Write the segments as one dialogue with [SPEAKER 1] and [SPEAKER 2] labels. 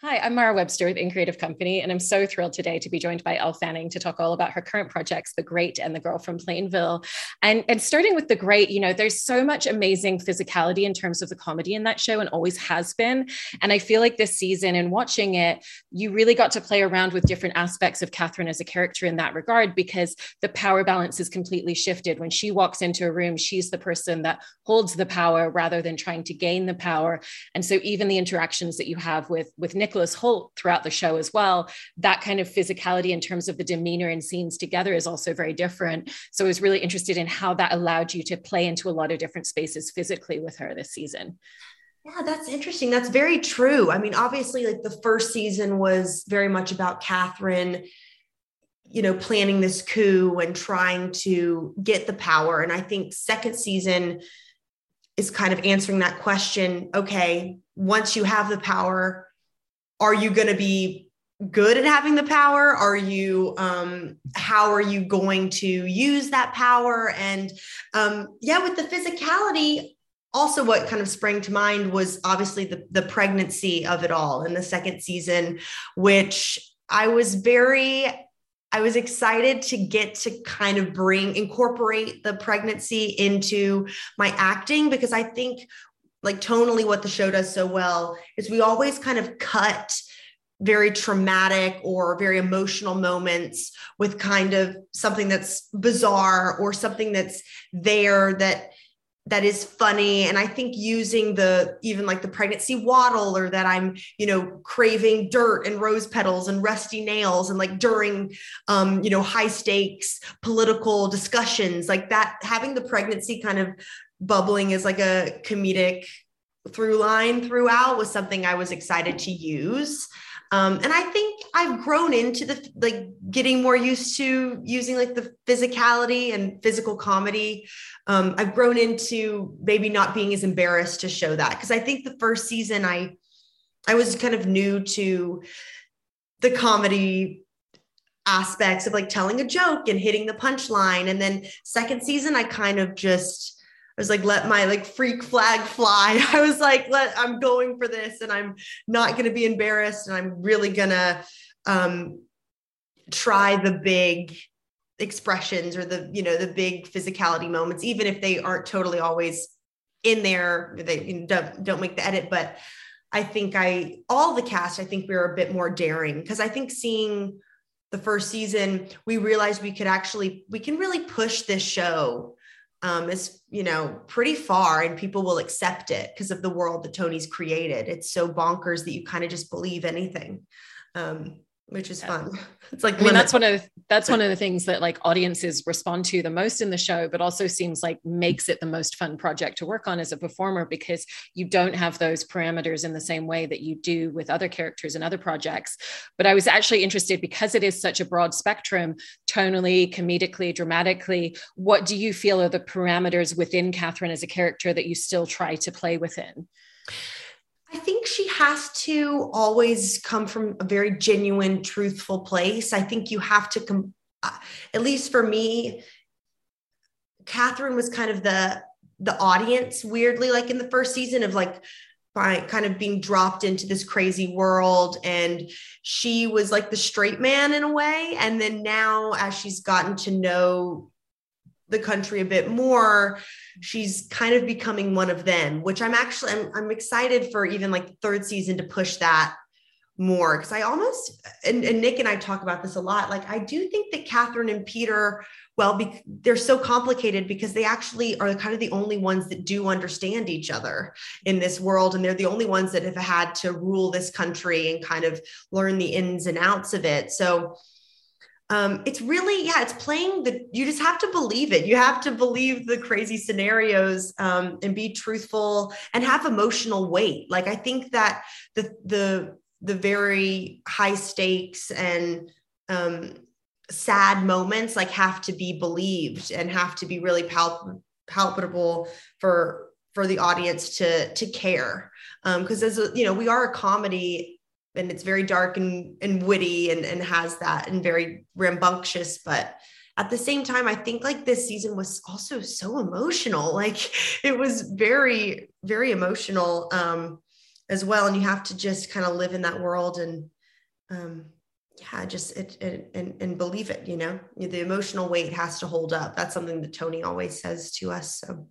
[SPEAKER 1] Hi, I'm Mara Webster with In Creative Company, and I'm so thrilled today to be joined by Elle Fanning to talk all about her current projects, The Great and The Girl from Plainville. And, and starting with The Great, you know, there's so much amazing physicality in terms of the comedy in that show and always has been. And I feel like this season and watching it, you really got to play around with different aspects of Catherine as a character in that regard because the power balance is completely shifted. When she walks into a room, she's the person that holds the power rather than trying to gain the power. And so even the interactions that you have with, with Nick Nicholas Hoult throughout the show as well, that kind of physicality in terms of the demeanor and scenes together is also very different. So I was really interested in how that allowed you to play into a lot of different spaces physically with her this season.
[SPEAKER 2] Yeah, that's interesting. That's very true. I mean, obviously, like the first season was very much about Catherine, you know, planning this coup and trying to get the power. And I think second season is kind of answering that question. Okay, once you have the power, are you going to be good at having the power? Are you um how are you going to use that power? And um yeah with the physicality also what kind of sprang to mind was obviously the the pregnancy of it all in the second season which i was very I was excited to get to kind of bring incorporate the pregnancy into my acting because I think like tonally what the show does so well is we always kind of cut very traumatic or very emotional moments with kind of something that's bizarre or something that's there that that is funny. And i think using the even like the pregnancy waddle or that i'm you know craving dirt and rose petals and rusty nails and like during um you know high stakes political discussions like that having the pregnancy kind of bubbling is like a comedic through line throughout was something I was excited to use. Um, and I think I've grown into the like getting more used to using like the physicality and physical comedy. Um, I've grown into maybe not being as embarrassed to show that because I think the first season I I was kind of new to the comedy aspects of like telling a joke and hitting the punchline. And then second season, I kind of just I was like, let my like freak flag fly. I was like, let I'm going for this and I'm not to be embarrassed and I'm really to um, try the big expressions or the, you know, the big physicality moments, even if they aren't totally always in there, they don't, don't make the edit. But I think I, all the cast, I think we were a bit more daring because I think seeing the first season, we realized we could actually, we can really push this show um, is you know pretty far and people will accept it because of the world that tony's created. It's so bonkers that you kind of just believe anything. Um, which is fun. It's like
[SPEAKER 1] I mean, that's one of the, that's one of the things that like audiences respond to the most in the show, but also seems like makes it the most fun project to work on as a performer because you don't have those parameters in the same way that you do with other characters and other projects. But I was actually interested because it is such a broad spectrum, tonally, comedically, dramatically. What do you feel are the parameters within Catherine as a character that you still try to play within?
[SPEAKER 2] I think she has to always come from a very genuine, truthful place. I think you have to come, uh, at least for me, Catherine was kind of the the audience weirdly like in the first season of like by kind of being dropped into this crazy world and she was like the straight man in a way and then now as she's gotten to know the country a bit more she's kind of becoming one of them which i'm actually i'm, I'm excited for even like third season to push that more. Because i almost and, and, nick and i talk about this a lot like i do think that catherine and peter well be, they're so complicated because they actually are kind of the only ones that do understand each other in this world and they're the only ones that have had to rule this country and kind of learn the ins and outs of it. So um, it's really yeah it's playing the you just have to believe it. You have to believe the crazy scenarios um, and be truthful and have emotional weight. Like i think that the the the very high stakes and um, sad moments like have to be believed and have to be really palp- palpable for for the audience to to care. Because um, as a, you know we are a comedy and it's very dark and, and witty and, and has that and very rambunctious but at the same time i think like this season was also so emotional. Like it was very very emotional um as well. And you have to just kind of live in that world and um yeah just it, it and, and believe it you know? The emotional weight has to hold up. That's something that tony always says to us so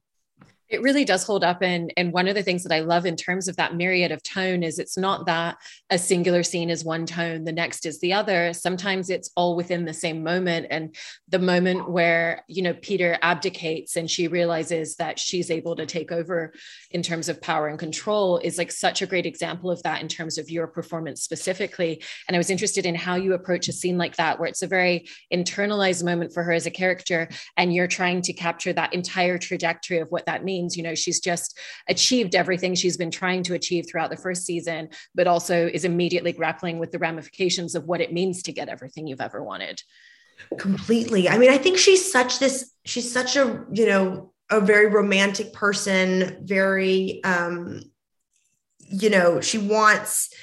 [SPEAKER 1] it really does hold up. And, and one of the things that I love in terms of that myriad of tone is it's not that a singular scene is one tone, the next is the other. Sometimes it's all within the same moment. And the moment where, you know, Peter abdicates and she realizes that she's able to take over in terms of power and control is like such a great example of that in terms of your performance specifically. And I was interested in how you approach a scene like that, where it's a very internalized moment for her as a character, and you're trying to capture that entire trajectory of what that means means. You know, she's just achieved everything she's been trying to achieve throughout the first season, but also is immediately grappling with the ramifications of what it means to get everything you've ever wanted.
[SPEAKER 2] Completely. I mean, I think she's such this, she's such a, you know, a very romantic person, very, um, you know, she wants,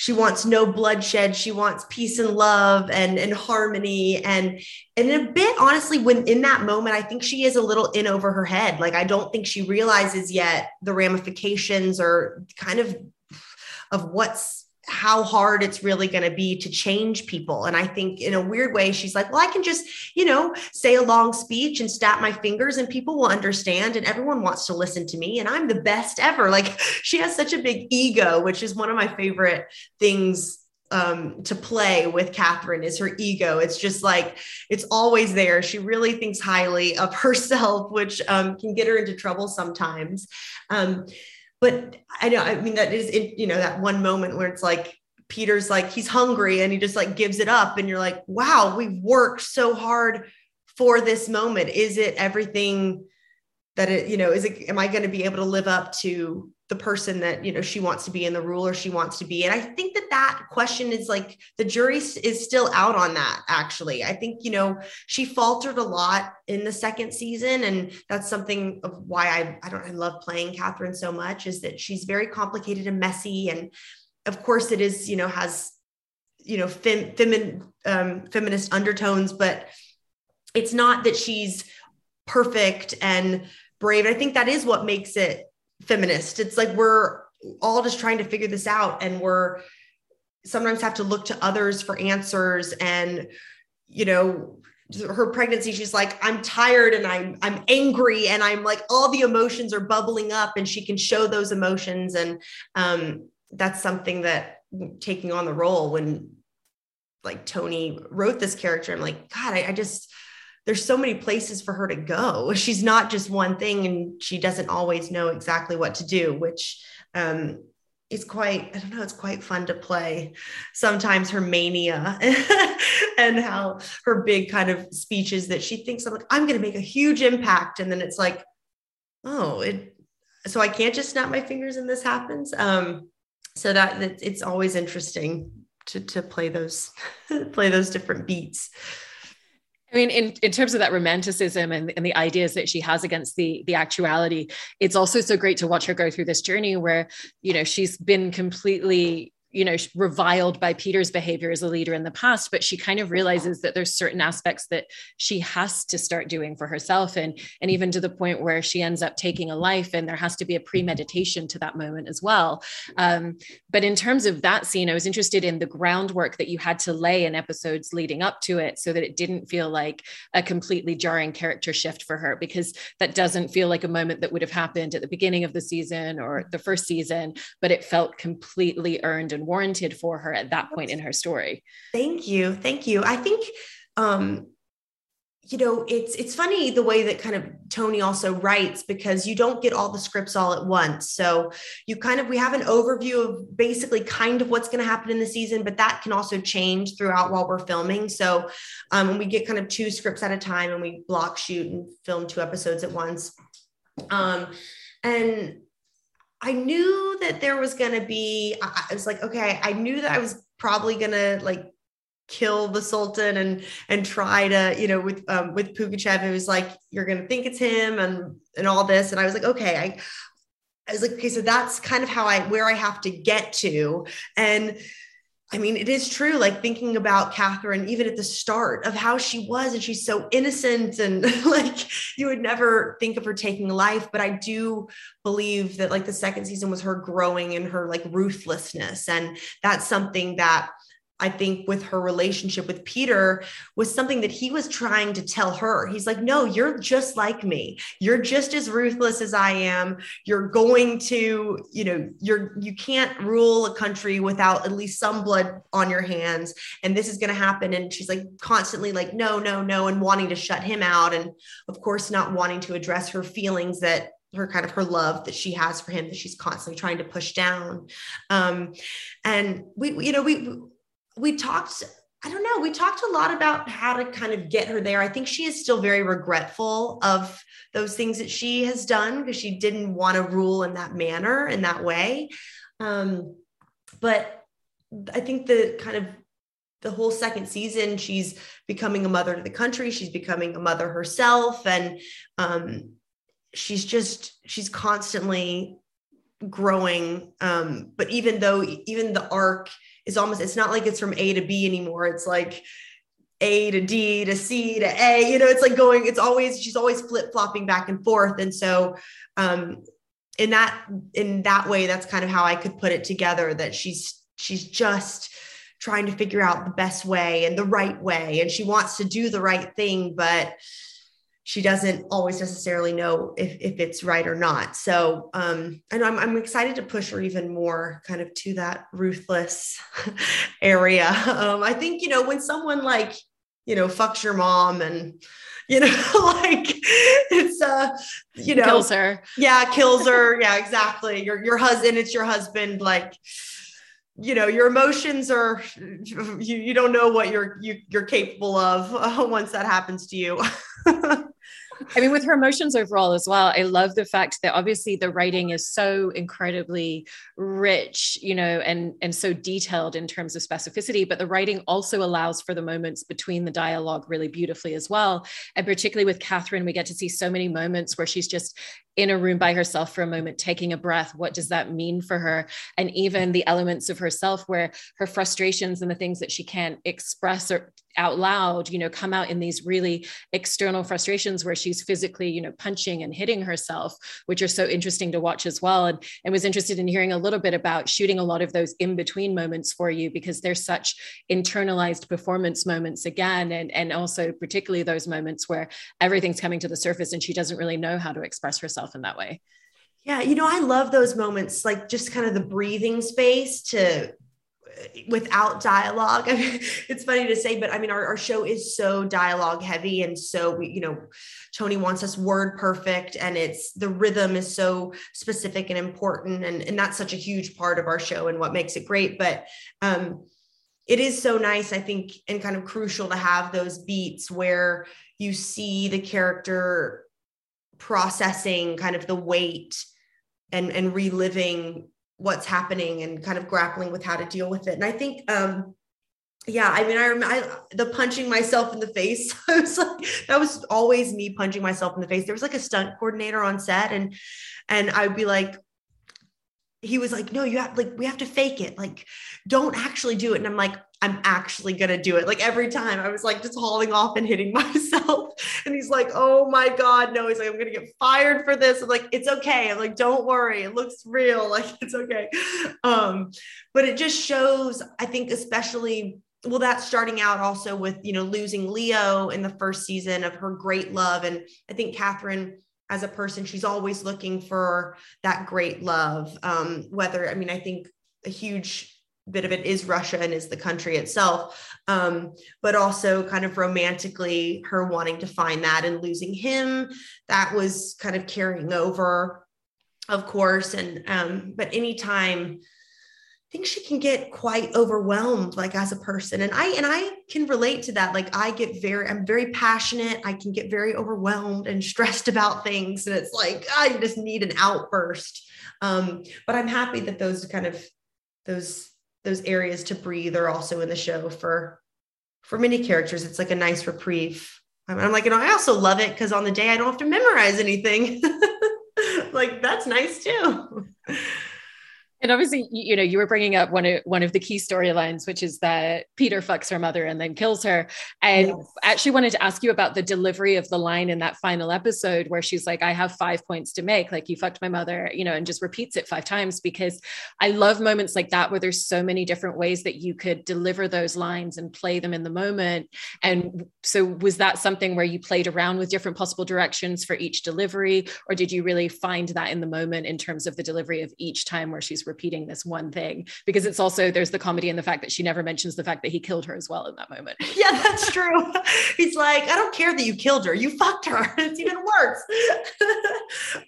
[SPEAKER 2] she wants no bloodshed. She wants peace and love and and harmony. And and a bit honestly when in that moment i think she is a little in over her head. Like i don't think she realizes yet the ramifications or kind of of what's how hard it's really going to be to change people. And I think in a weird way, she's like, well, I can just, you know, say a long speech and snap my fingers and people will understand and everyone wants to listen to me and I'm the best ever. Like she has such a big ego, which is one of my favorite things um, to play with Catherine is her ego. It's just like it's always there. She really thinks highly of herself, which um, can get her into trouble sometimes. Um, but I know, I mean, that is, you know, that one moment where it's like, Peter's like, he's hungry and he just like gives it up. And you're like, wow, we've worked so hard for this moment. Is it everything that it, you know, is it, am I going to be able to live up to the person that you know she wants to be in the ruler she wants to be? And i think that that question is like the jury is still out on that actually. I think you know she faltered a lot in the second season and that's something of why i i don't i love playing catherine so much is that she's very complicated and messy and of course it is you know has you know fem, femin, um, feminist undertones but it's not that she's perfect and brave. I think that is what makes it feminist. It's like we're all just trying to figure this out and we're sometimes have to look to others for answers. And you know her pregnancy she's like i'm tired and i'm i'm angry and i'm like all the emotions are bubbling up and she can show those emotions. And um that's something that taking on the role when like tony wrote this character i'm like god I, I just there's so many places for her to go. She's not just one thing and she doesn't always know exactly what to do, which um, is quite, I don't know, it's quite fun to play. Sometimes her mania and how her big kind of speeches that she thinks I'm like, I'm going to make a huge impact. And then it's like, oh, it, so I can't just snap my fingers and this happens. Um, so that, that it's always interesting to, to play those, play those different beats.
[SPEAKER 1] I mean, in, in terms of that romanticism and, and the ideas that she has against the the actuality, it's also so great to watch her go through this journey where, you know, she's been completely you know reviled by peter's behavior as a leader in the past but she kind of realizes that there's certain aspects that she has to start doing for herself and and even to the point where she ends up taking a life and there has to be a premeditation to that moment as well. Um, but in terms of that scene i was interested in the groundwork that you had to lay in episodes leading up to it so that it didn't feel like a completely jarring character shift for her because that doesn't feel like a moment that would have happened at the beginning of the season or the first season but it felt completely earned warranted for her at that point in her story.
[SPEAKER 2] Thank you. Thank you. I think um you know it's it's funny the way that kind of tony also writes because you don't get all the scripts all at once so you kind of we have an overview of basically kind of what's going to happen in the season but that can also change throughout while we're filming so um, we get kind of two scripts at a time and we block shoot and film two episodes at once um, and I knew that there was going to be, I was like, okay, I knew that I was probably going to like kill the Sultan and, and try to, you know, with, um, with Pugachev, it was like, you're going to think it's him and, and all this. And I was like, okay, I, I was like, okay, so that's kind of how I, where I have to get to. And I mean, it is true. Like thinking about Catherine, even at the start of how she was, and she's so innocent, and like you would never think of her taking life. But I do believe that like the second season was her growing in her like ruthlessness, and that's something that I think with her relationship with Peter was something that he was trying to tell her. He's like, no, you're just like me. You're just as ruthless as I am. You're going to, you know, you're, you can't rule a country without at least some blood on your hands. And this is going to happen. And she's like constantly like, no, no, no, and wanting to shut him out. And of course, not wanting to address her feelings that her kind of her love that she has for him that she's constantly trying to push down um and we you know we we talked I don't know. We talked a lot about how to kind of get her there. I think she is still very regretful of those things that she has done because she didn't want to rule in that manner, in that way. Um, but I think the kind of the whole second season, she's becoming a mother to the country. She's becoming a mother herself. And um, she's just, she's constantly growing. Um, but even though, even the arc, is almost it's not like it's from A to B anymore. It's like A to D to C to A. You know, it's like going, it's always, she's always flip-flopping back and forth. And so um in that in that way, that's kind of how I could put it together that she's she's just trying to figure out the best way and the right way. And she wants to do the right thing, but she doesn't always necessarily know if, if it's right or not. So, um, and I'm, I'm excited to push her even more kind of to that ruthless area. Um, I think, you know, when someone like, you know, fucks your mom and, you know, like it's, uh, you know,
[SPEAKER 1] kills her.
[SPEAKER 2] Yeah. Kills her. yeah, exactly. Your, your husband, it's your husband. Like, you know your emotions are you, you don't know what you're you, you're capable of uh, once that happens to you
[SPEAKER 1] I mean, with her emotions overall as well, I love the fact that obviously the writing is so incredibly rich, you know, and and so detailed in terms of specificity. But the writing also allows for the moments between the dialogue really beautifully as well. And particularly with Catherine, we get to see so many moments where she's just in a room by herself for a moment, taking a breath. What does that mean for her? And even the elements of herself where her frustrations and the things that she can't express or out loud, you know, come out in these really external frustrations where she's physically, you know, punching and hitting herself, which are so interesting to watch as well. And, and was interested in hearing a little bit about shooting a lot of those in between moments for you because they're such internalized performance moments again. And, and also particularly those moments where everything's coming to the surface and she doesn't really know how to express herself in that way.
[SPEAKER 2] Yeah, you know, I love those moments, like just kind of the breathing space to without dialogue. I mean, it's funny to say, but I mean, our, our show is so dialogue heavy. And so we, you know, Tony wants us word perfect and it's the rhythm is so specific and important. And, and that's such a huge part of our show and what makes it great. But um, it is so nice, I think, and kind of crucial to have those beats where you see the character processing kind of the weight and and reliving what's happening and kind of grappling with how to deal with it. And i think um yeah i mean i remember the punching myself in the face I was like that was always me punching myself in the face. There was like a stunt coordinator on set and and i'd be like he was like no you have like we have to fake it like don't actually do it and i'm like I'm actually going to do it. Like every time I was like just hauling off and hitting myself. And he's like, oh my God, no. He's like, I'm going to get fired for this. I'm like, it's okay. I'm like, don't worry. It looks real. Like it's okay. Um, but it just shows, I think, especially well, that's starting out also with, you know, losing Leo in the first season of her great love. And I think Catherine as a person, she's always looking for that great love. Um, whether, I mean, I think a huge bit of it is Russia and is the country itself, um, but also kind of romantically her wanting to find that and losing him. That was kind of carrying over, of course. And um, but anytime think she can get quite overwhelmed, like as a person. And I and I can relate to that. Like I get very, I'm very passionate. I can get very overwhelmed and stressed about things. And it's like I just need an outburst. Um, but I'm happy that those kind of those those areas to breathe are also in the show for for many characters. It's like a nice reprieve. I'm like, you know, I also love it because on the day I don't have to memorize anything. like that's nice too.
[SPEAKER 1] And obviously, you know, you were bringing up one of one of the key storylines, which is that Peter fucks her mother and then kills her. And yes. I actually wanted to ask you about the delivery of the line in that final episode where she's like, "I have five points to make," like you fucked my mother, you know, and just repeats it five times because I love moments like that where there's so many different ways that you could deliver those lines and play them in the moment. And so, was that something where you played around with different possible directions for each delivery, or did you really find that in the moment in terms of the delivery of each time where she's repeating this one thing because it's also there's the comedy in the fact that she never mentions the fact that he killed her as well in that moment.
[SPEAKER 2] Yeah, that's true. He's like, I don't care that you killed her, you fucked her. It's even worse.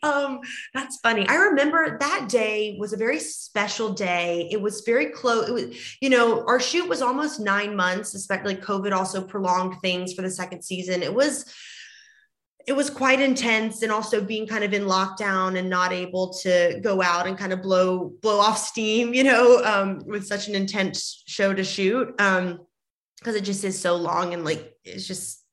[SPEAKER 2] um, that's funny. I remember that day was a very special day. It was very close. It was, you know, our shoot was almost nine months, especially COVID also prolonged things for the second season. It was it was quite intense and also being kind of in lockdown and not able to go out and kind of blow blow off steam you know um, with such an intense show to shoot um because it just is so long and like it's just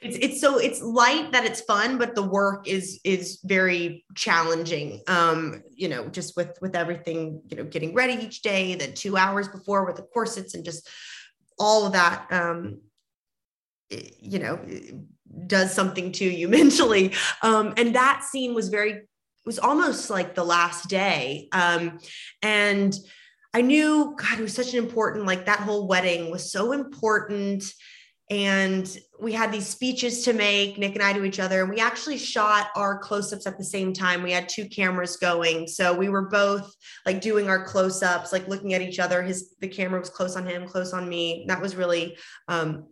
[SPEAKER 2] it's it's so it's light that it's fun but the work is is very challenging um you know just with with everything you know getting ready each day the two hours before with the corsets and just all of that um you know does something to you mentally. Um, and that scene was very, was almost like the last day. Um, and I knew, God, it was such an important, like that whole wedding was so important. And we had these speeches to make, Nick and I to each other. And we actually shot our close ups at the same time. We had two cameras going. So we were both like doing our close ups, like looking at each other. His, the camera was close on him, close on me. That was really, um,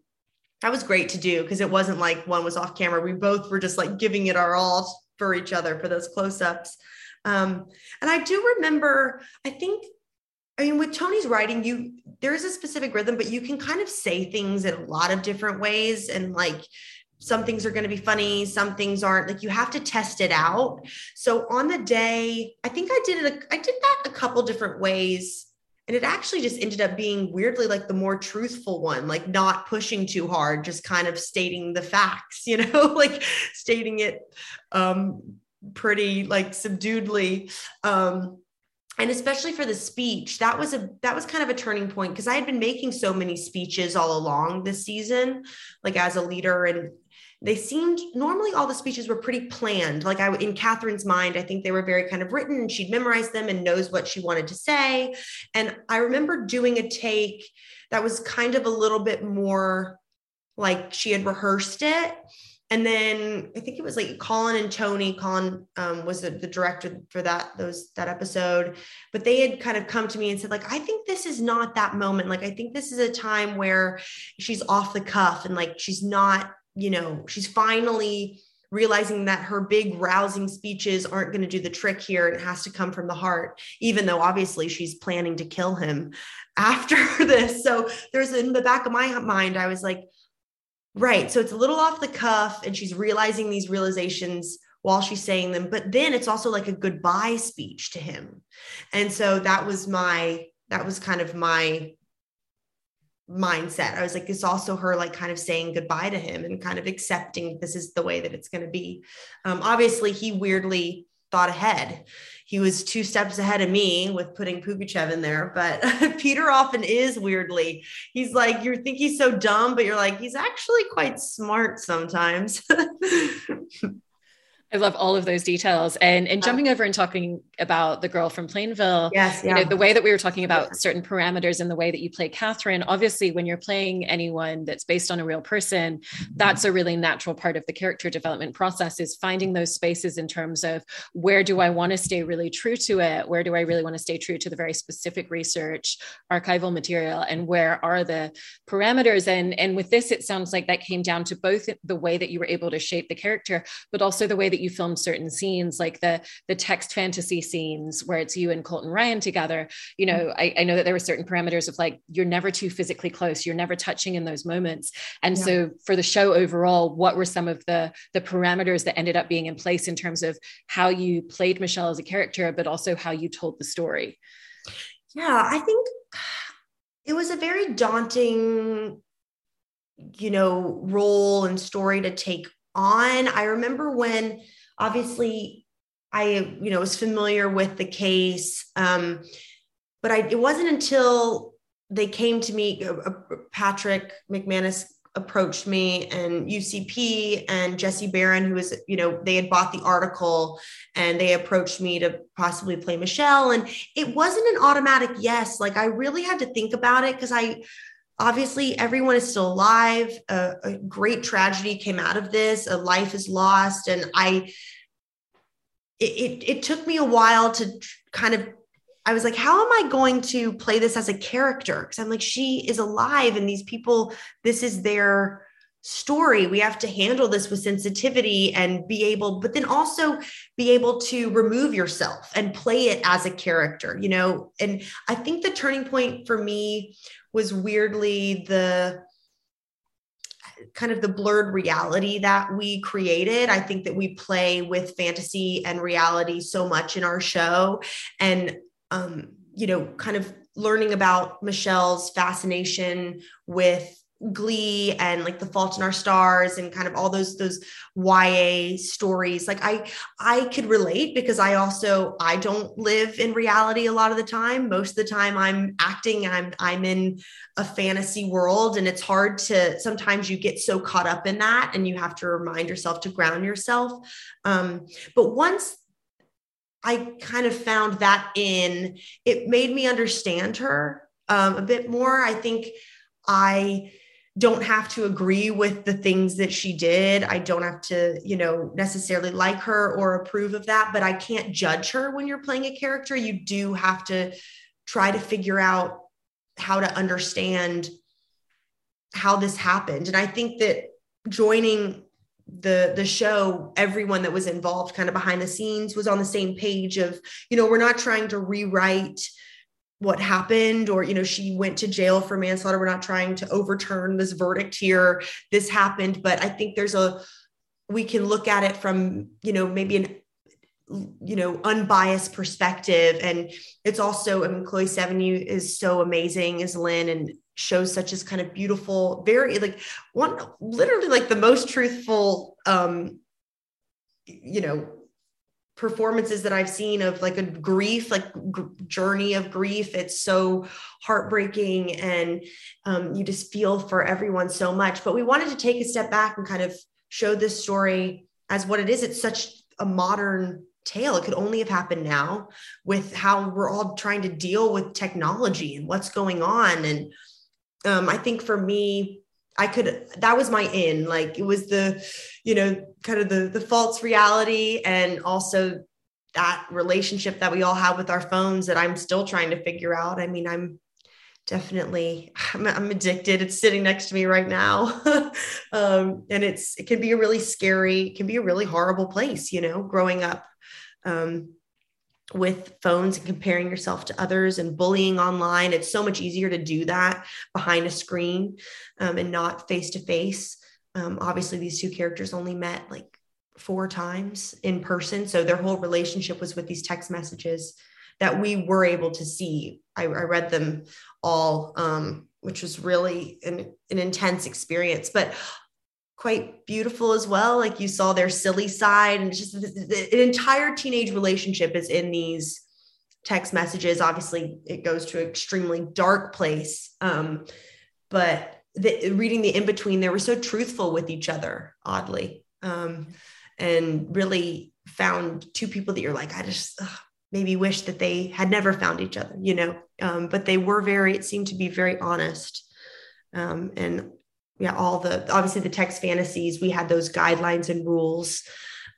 [SPEAKER 2] that was great to do because it wasn't like one was off camera. We both were just like giving it our all for each other for those close ups. Um, and I do remember, I think, I mean, with Tony's writing, you there is a specific rhythm, but you can kind of say things in a lot of different ways. And like some things are going to be funny, some things aren't. Like you have to test it out. So on the day, I think I did it. I did that a couple different ways and it actually just ended up being weirdly like the more truthful one like not pushing too hard just kind of stating the facts you know like stating it um pretty like subduedly. Um and especially for the speech that was a that was kind of a turning point because i had been making so many speeches all along this season like as a leader and they seemed normally all the speeches were pretty planned. Like I in Catherine's mind, I think they were very kind of written she'd memorized them and knows what she wanted to say. And I remember doing a take that was kind of a little bit more like she had rehearsed it. And then I think it was like Colin and Tony. Colin um, was the, the director for that those that episode, but they had kind of come to me and said like, I think this is not that moment. Like I think this is a time where she's off the cuff and like she's not you know, she's finally realizing that her big rousing speeches aren't going to do the trick here. And it has to come from the heart even though obviously she's planning to kill him after this. So there's in the back of my mind i was like right so it's a little off the cuff and she's realizing these realizations while she's saying them but then it's also like a goodbye speech to him. And so that was my that was kind of my mindset. I was like, it's also her like kind of saying goodbye to him and kind of accepting this is the way that it's going to be. Um, obviously, he weirdly thought ahead. He was two steps ahead of me with putting Pugachev in there, but Peter often is weirdly. He's like, you think he's so dumb, but you're like, he's actually quite smart sometimes.
[SPEAKER 1] I love all of those details. And and jumping over and talking about the girl from Plainville,
[SPEAKER 2] yes,
[SPEAKER 1] yeah. you know, the way that we were talking about certain parameters and the way that you play Catherine, obviously when you're playing anyone that's based on a real person, that's a really natural part of the character development process is finding those spaces in terms of where do I want to stay really true to it? Where do I really want to stay true to the very specific research, archival material, and where are the parameters? And, and with this, it sounds like that came down to both the way that you were able to shape the character, but also the way that you film certain scenes like the the text fantasy scenes where it's you and colton ryan together you know I, I, know that there were certain parameters of like you're never too physically close you're never touching in those moments and yeah. so for the show overall what were some of the the parameters that ended up being in place in terms of how you played michelle as a character but also how you told the story
[SPEAKER 2] yeah i think it was a very daunting you know role and story to take on i remember when obviously I, you know, was familiar with the case. Um, but I, it wasn't until they came to me, uh, uh Patrick Macmanus approached me and UCP and Jesse Barron, who was, you know, they had bought the article and they approached me to possibly play Michelle. And it wasn't an automatic yes. Like I really had to think about it because I obviously everyone is still alive. A, a great tragedy came out of this, a life is lost. And I, it, it, it took me a while to kind of I was like, how am I going to play this as a character? Because I'm like, she is alive, and these people, this is their story. We have to handle this with sensitivity and be able, but then also be able to remove yourself and play it as a character, you know? And I think the turning point for me was weirdly the kind of the blurred reality that we created. I think that we play with fantasy and reality so much in our show. And um, you know, kind of learning about Michelle's fascination with glee and like the fault in our stars and kind of all those those ya stories. Like i i could relate because i also i don't live in reality a lot of the time. Most of the time i'm acting i'm i'm in a fantasy world and it's hard to sometimes you get so caught up in that and you have to remind yourself to ground yourself. Um but once I kind of found that in it made me understand her um, a bit more. I think I don't have to agree with the things that she did. I don't have to, you know, necessarily like her or approve of that, but I can't judge her when you're playing a character. You do have to try to figure out how to understand how this happened. And I think that joining the the show everyone that was involved kind of behind the scenes was on the same page of you know we're not trying to rewrite what happened or you know she went to jail for manslaughter. We're not trying to overturn this verdict here. This happened but i think there's a we can look at it from you know maybe an you know unbiased perspective. And it's also i mean chloe sevigny is so amazing as lynn and shows such as kind of beautiful, very like one literally like the most truthful um you know performances that I've seen of like a grief, like journey of grief. It's so heartbreaking and um, you just feel for everyone so much. But we wanted to take a step back and kind of show this story as what it is. It's such a modern tale. It could only have happened now with how we're all trying to deal with technology and what's going on. And um, I think for me, I could that was my in like it was the you know kind of the the false reality and also that relationship that we all have with our phones that I'm still trying to figure out. I mean, I'm definitely I'm, I'm addicted. It's sitting next to me right now. um, and it's it can be a really scary, it can be a really horrible place, you know, growing up. Um, with phones and comparing yourself to others and bullying online. It's so much easier to do that behind a screen um, and not face to face. Obviously, these two characters only met like four times in person. So their whole relationship was with these text messages that we were able to see. I, I read them all, um, which was really an, an intense experience. But quite beautiful as well. Like you saw their silly side, and just an entire teenage relationship is in these text messages. Obviously, it goes to an extremely dark place. Um, but the, reading the in between, they were so truthful with each other, oddly, um, and really found two people that you're like, I just ugh, maybe wish that they had never found each other, you know. Um, but they were very, it seemed to be very honest. Um, and yeah, all the obviously the text fantasies, we had those guidelines and rules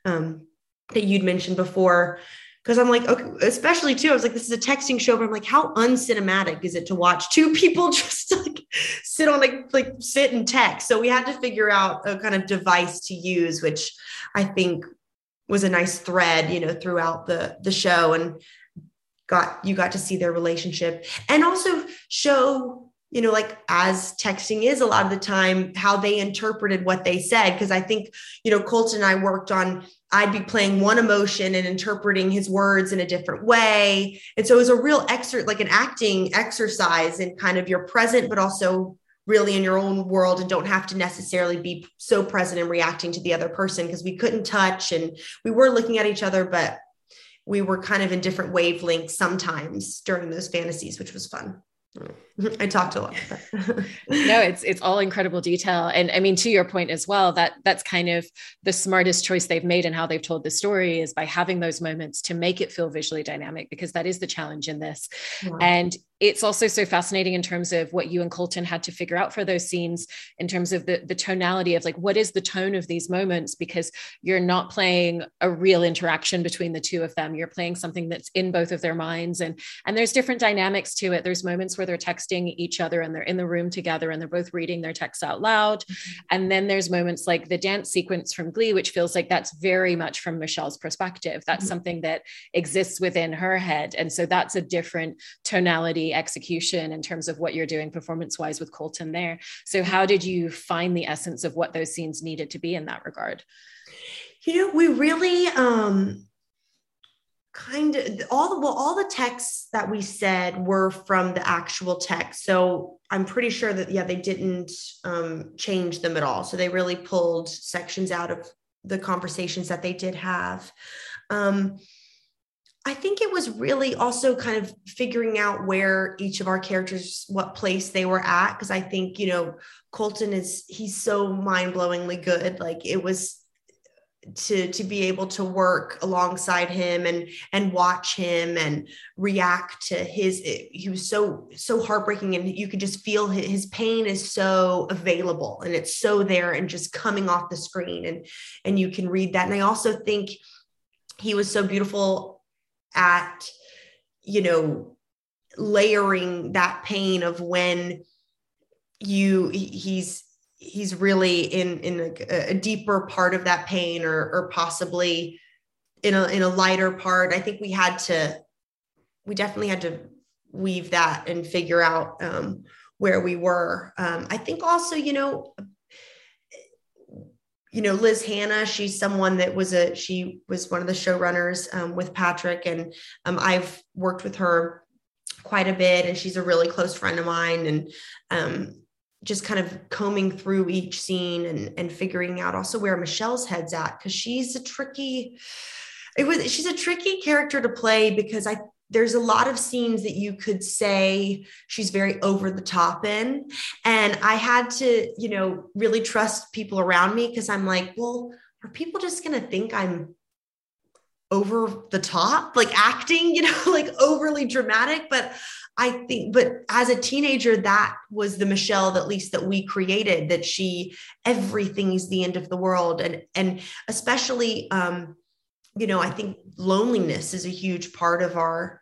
[SPEAKER 2] um, that you'd mentioned before. Because I'm like, okay, especially too, I was like, this is a texting show, but I'm like, how uncinematic is it to watch two people just like sit on like like sit and text? So we had to figure out a kind of device to use, which I think was a nice thread, you know, throughout the the show and got you got to see their relationship and also show you know, like as texting is a lot of the time, how they interpreted what they said. Because I think, you know, Colton and I worked on, I'd be playing one emotion and interpreting his words in a different way. And so it was a real excerpt, like an acting exercise in kind of your present, but also really in your own world and don't have to necessarily be so present and reacting to the other person because we couldn't touch and we were looking at each other, but we were kind of in different wavelengths sometimes during those fantasies, which was fun. Hmm. I talked a lot.
[SPEAKER 1] no, it's it's all incredible detail, and I mean to your point as well. That that's kind of the smartest choice they've made and how they've told the story is by having those moments to make it feel visually dynamic because that is the challenge in this. Yeah. And it's also so fascinating in terms of what you and Colton had to figure out for those scenes in terms of the, the tonality of like what is the tone of these moments because you're not playing a real interaction between the two of them you're playing something that's in both of their minds and and there's different dynamics to it there's moments where they're texting each other and they're in the room together and they're both reading their texts out loud mm-hmm. and then there's moments like the dance sequence from glee which feels like that's very much from michelle's perspective that's mm-hmm. something that exists within her head and so that's a different tonality execution in terms of what you're doing performance wise with Colton there. So, how did you find the essence of what those scenes needed to be in that regard?
[SPEAKER 2] You know, we really, um, kind of all the well all the texts that we said were from the actual text so i'm pretty sure that yeah they didn't um, change them at all so they really pulled sections out of the conversations that they did have um, I think it was really also kind of figuring out where each of our characters, what place they were at. Cause I think, you know, Colton is, he's so mind blowingly good. Like it was to to be able to work alongside him and and watch him and react to his he was so so heartbreaking and you could just feel his, his pain is so available and it's so there and just coming off the screen and and you can read that. And i also think he was so beautiful at you know layering that pain of when you he's he's really in in a, a, deeper part of that pain or or possibly in a in a lighter part. I think we had to we definitely had to weave that and figure out um, where we were. Um, i think also you know you know, Liz Hannah, she's someone that was a, she was one of the showrunners um, with Patrick, and um, I've worked with her quite a bit, and she's a really close friend of mine, and um, just kind of combing through each scene and and figuring out also where Michelle's head's at because she's a tricky. It was she's a tricky character to play because I there's a lot of scenes that you could say she's very over the top in and i had to you know really trust people around me because i'm like well are people just going to think i'm over the top like acting you know like overly dramatic but i think but as a teenager that was the michelle at least that we created that she everything is the end of the world and and especially um you know, I think loneliness is a huge part of our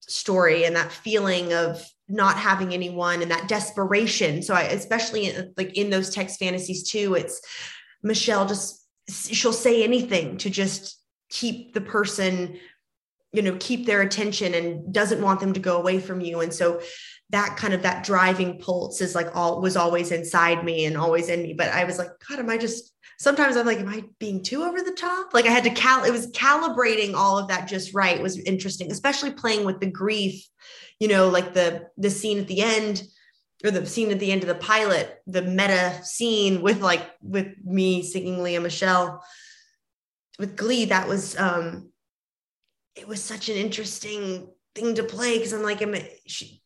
[SPEAKER 2] story and that feeling of not having anyone and that desperation. So I, especially in, like in those text fantasies too, it's Michelle just, she'll say anything to just keep the person, you know, keep their attention and doesn't want them to go away from you. And so that kind of that driving pulse is like all was always inside me and always in me. But I was like, God, am I just sometimes I'm like, am I being too over the top? Like I had to cal it was calibrating all of that just right was interesting, especially playing with the grief, you know, like the the scene at the end or the scene at the end of the pilot, the meta scene with like with me singing lea michele with Glee, that was um it was such an interesting thing to play because I'm like, I'm,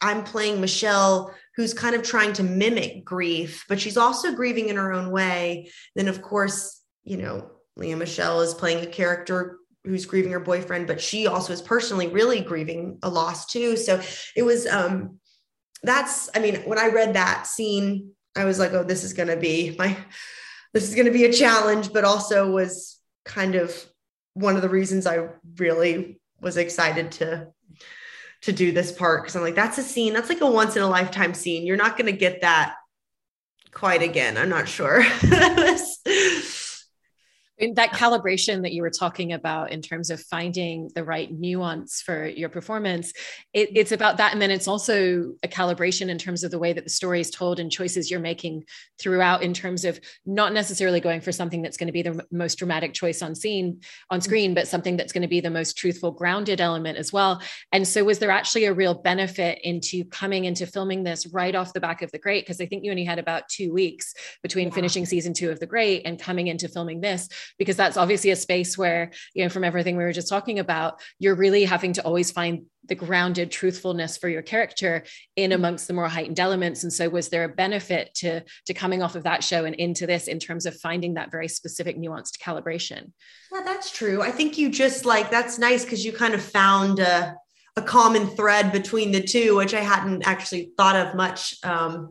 [SPEAKER 2] I'm playing Michelle, who's kind of trying to mimic grief, but she's also grieving in her own way. Then, of course, you know, Lea Michele is playing a character who's grieving her boyfriend, but she also is personally really grieving a loss too. So it was, um, that's, I mean, when I read that scene, I was like, oh, this is going to be my, this is going to be a challenge, but also was kind of one of the reasons I really was excited to to do this part because I'm like, that's a scene, that's like a once in a lifetime scene. You're not going to get that quite again. I'm not sure.
[SPEAKER 1] in that calibration that you were talking about in terms of finding the right nuance for your performance it, it's about that and then it's also a calibration in terms of the way that the story is told and choices you're making throughout in terms of not necessarily going for something that's going to be the most dramatic choice on scene on mm-hmm. screen but something that's going to be the most truthful grounded element as well and so was there actually a real benefit into coming into filming this right off the back of the great because i think you only had about two weeks between yeah. finishing season two of the great and coming into filming this because that's obviously a space where you know from everything we were just talking about you're really having to always find the grounded truthfulness for your character in mm-hmm. amongst the more heightened elements. And so was there a benefit to to coming off of that show and into this in terms of finding that very specific nuanced calibration?
[SPEAKER 2] Yeah that's true. I think you just like that's nice because you kind of found a, a common thread between the two which i hadn't actually thought of much um,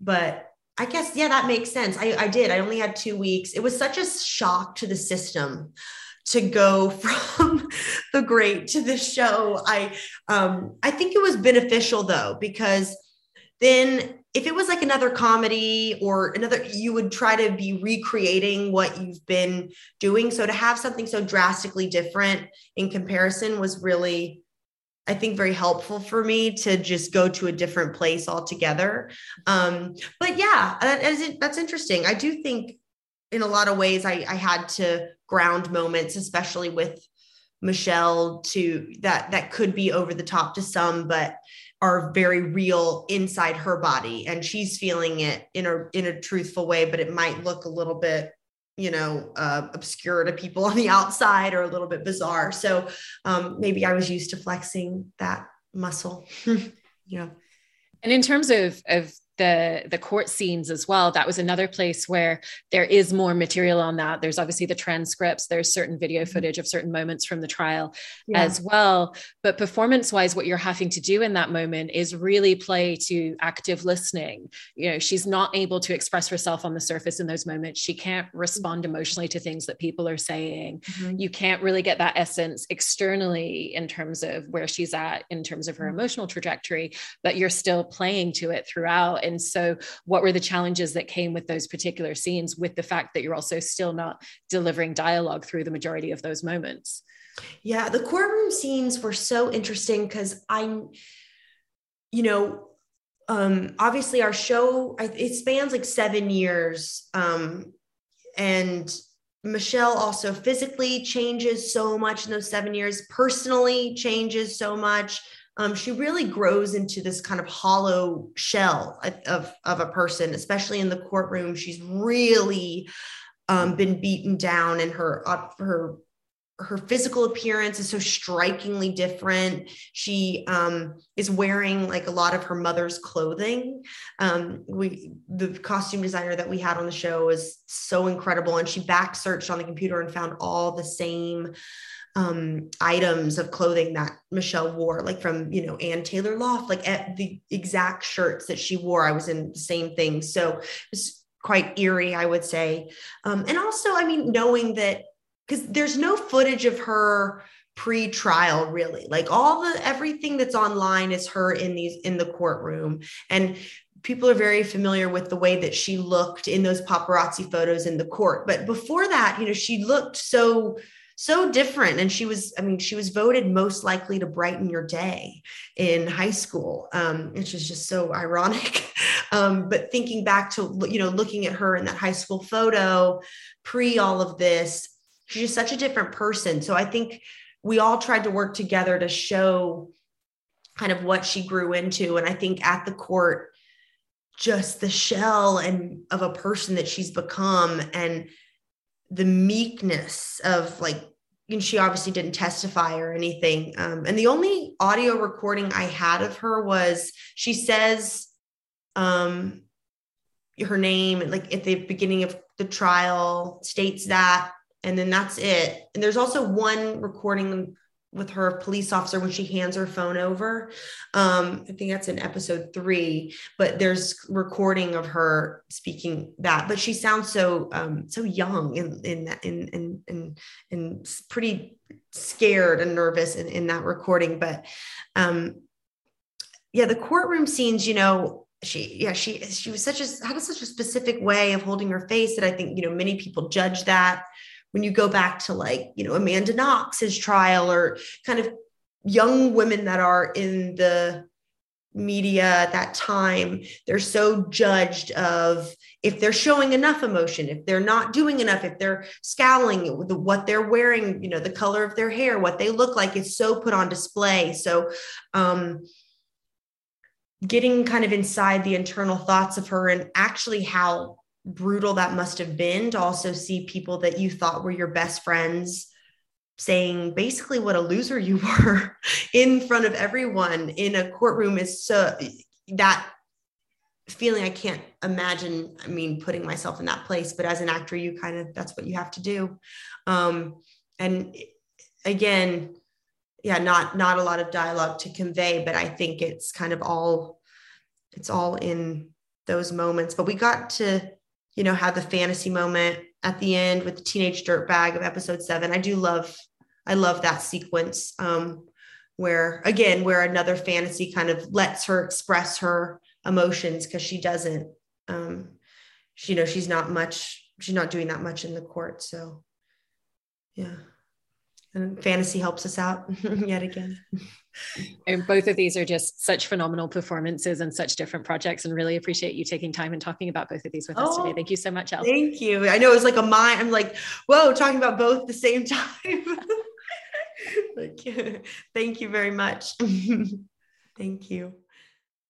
[SPEAKER 2] but I guess, yeah, that makes sense. I, I did. I only had two weeks. It was such a shock to the system to go from the great to the show. I um I think it was beneficial though, because then if it was like another comedy or another, you would try to be recreating what you've been doing. So to have something so drastically different in comparison was really I think very helpful for me to just go to a different place altogether. Um, but yeah, that is, that's interesting. I do think in a lot of ways I, I had to ground moments, especially with Michelle to that that could be over the top to some, but are very real inside her body and she's feeling it in a in a truthful way, but it might look a little bit you know uh, obscure to people on the outside or a little bit bizarre. So um, maybe i was used to flexing that muscle. Yeah.
[SPEAKER 1] And in terms of of the the court scenes as well that was another place where there is more material on that there's obviously the transcripts there's certain video mm-hmm. footage of certain moments from the trial yeah. as well but performance wise what you're having to do in that moment is really play to active listening you know she's not able to express herself on the surface in those moments she can't respond mm-hmm. emotionally to things that people are saying mm-hmm. you can't really get that essence externally in terms of where she's at in terms of her mm-hmm. emotional trajectory but you're still playing to it throughout and so, what were the challenges that came with those particular scenes, with the fact that you're also still not delivering dialogue through the majority of those moments?
[SPEAKER 2] Yeah, the courtroom scenes were so interesting because I, you know, um, obviously our show it spans like seven years, um, and Michelle also physically changes so much in those seven years, personally changes so much um, she really grows into this kind of hollow shell of, of a person, especially in the courtroom. She's really um, been beaten down and her uh, her her physical appearance is so strikingly different. She um, is wearing like a lot of her mother's clothing. Um, we the costume designer that we had on the show is so incredible, and she back searched on the computer and found all the same um, items of clothing that Michelle wore, like from, you know, Ann Taylor Loft, like at the exact shirts that she wore. I was in the same thing. So it's quite eerie, I would say. Um, and also, I mean, knowing that because there's no footage of her pre-trial really like all the everything that's online is her in these in the courtroom and people are very familiar with the way that she looked in those paparazzi photos in the court but before that you know she looked so so different. And she was i mean she was voted most likely to brighten your day in high school um, which is just so ironic. Um, but thinking back to you know looking at her in that high school photo pre all of this she's just such a different person. So i think we all tried to work together to show kind of what she grew into. And i think at the court just the shell and of a person that she's become. And the meekness of like and she obviously didn't testify or anything um, and the only audio recording i had of her was she says um, her name like at the beginning of the trial states that and then that's it. And there's also one recording with her police officer when she hands her phone over. Um, I think that's in episode three, but there's recording of her speaking that, but she sounds so um, so young that in in in, in pretty scared and nervous in, in that recording. But um, yeah, the courtroom scenes, you know, she yeah she she was such a had such a specific way of holding her face that I think you know many people judge that when you go back to like, you know, Amanda Knox's trial or kind of young women that are in the media at that time they're so judged of if they're showing enough emotion if they're not doing enough if they're scowling the, what they're wearing you know the color of their hair what they look like is so put on display. So um getting kind of inside the internal thoughts of her and actually how brutal that must have been to also see people that you thought were your best friends saying basically what a loser you were in front of everyone in a courtroom is so that feeling I can't imagine I mean putting myself in that place but as an actor you kind of that's what you have to do. Um and again yeah not not a lot of dialogue to convey but I think it's kind of all it's all in those moments. But we got to you know have the fantasy moment at the end with the teenage dirtbag of episode 7 I do love I love that sequence um where again where another fantasy kind of lets her express her emotions because she doesn't um she, you know she's not much she's not doing that much in the court. So yeah. And fantasy helps us out yet again
[SPEAKER 1] and both of these are just such phenomenal performances and such different projects and really appreciate you taking time and talking about both of these with oh, us today. Oh, thank you so much Elle.
[SPEAKER 2] thank you. I know it was like a mind i'm like whoa talking about both at the same time. Like, thank you very much. Thank you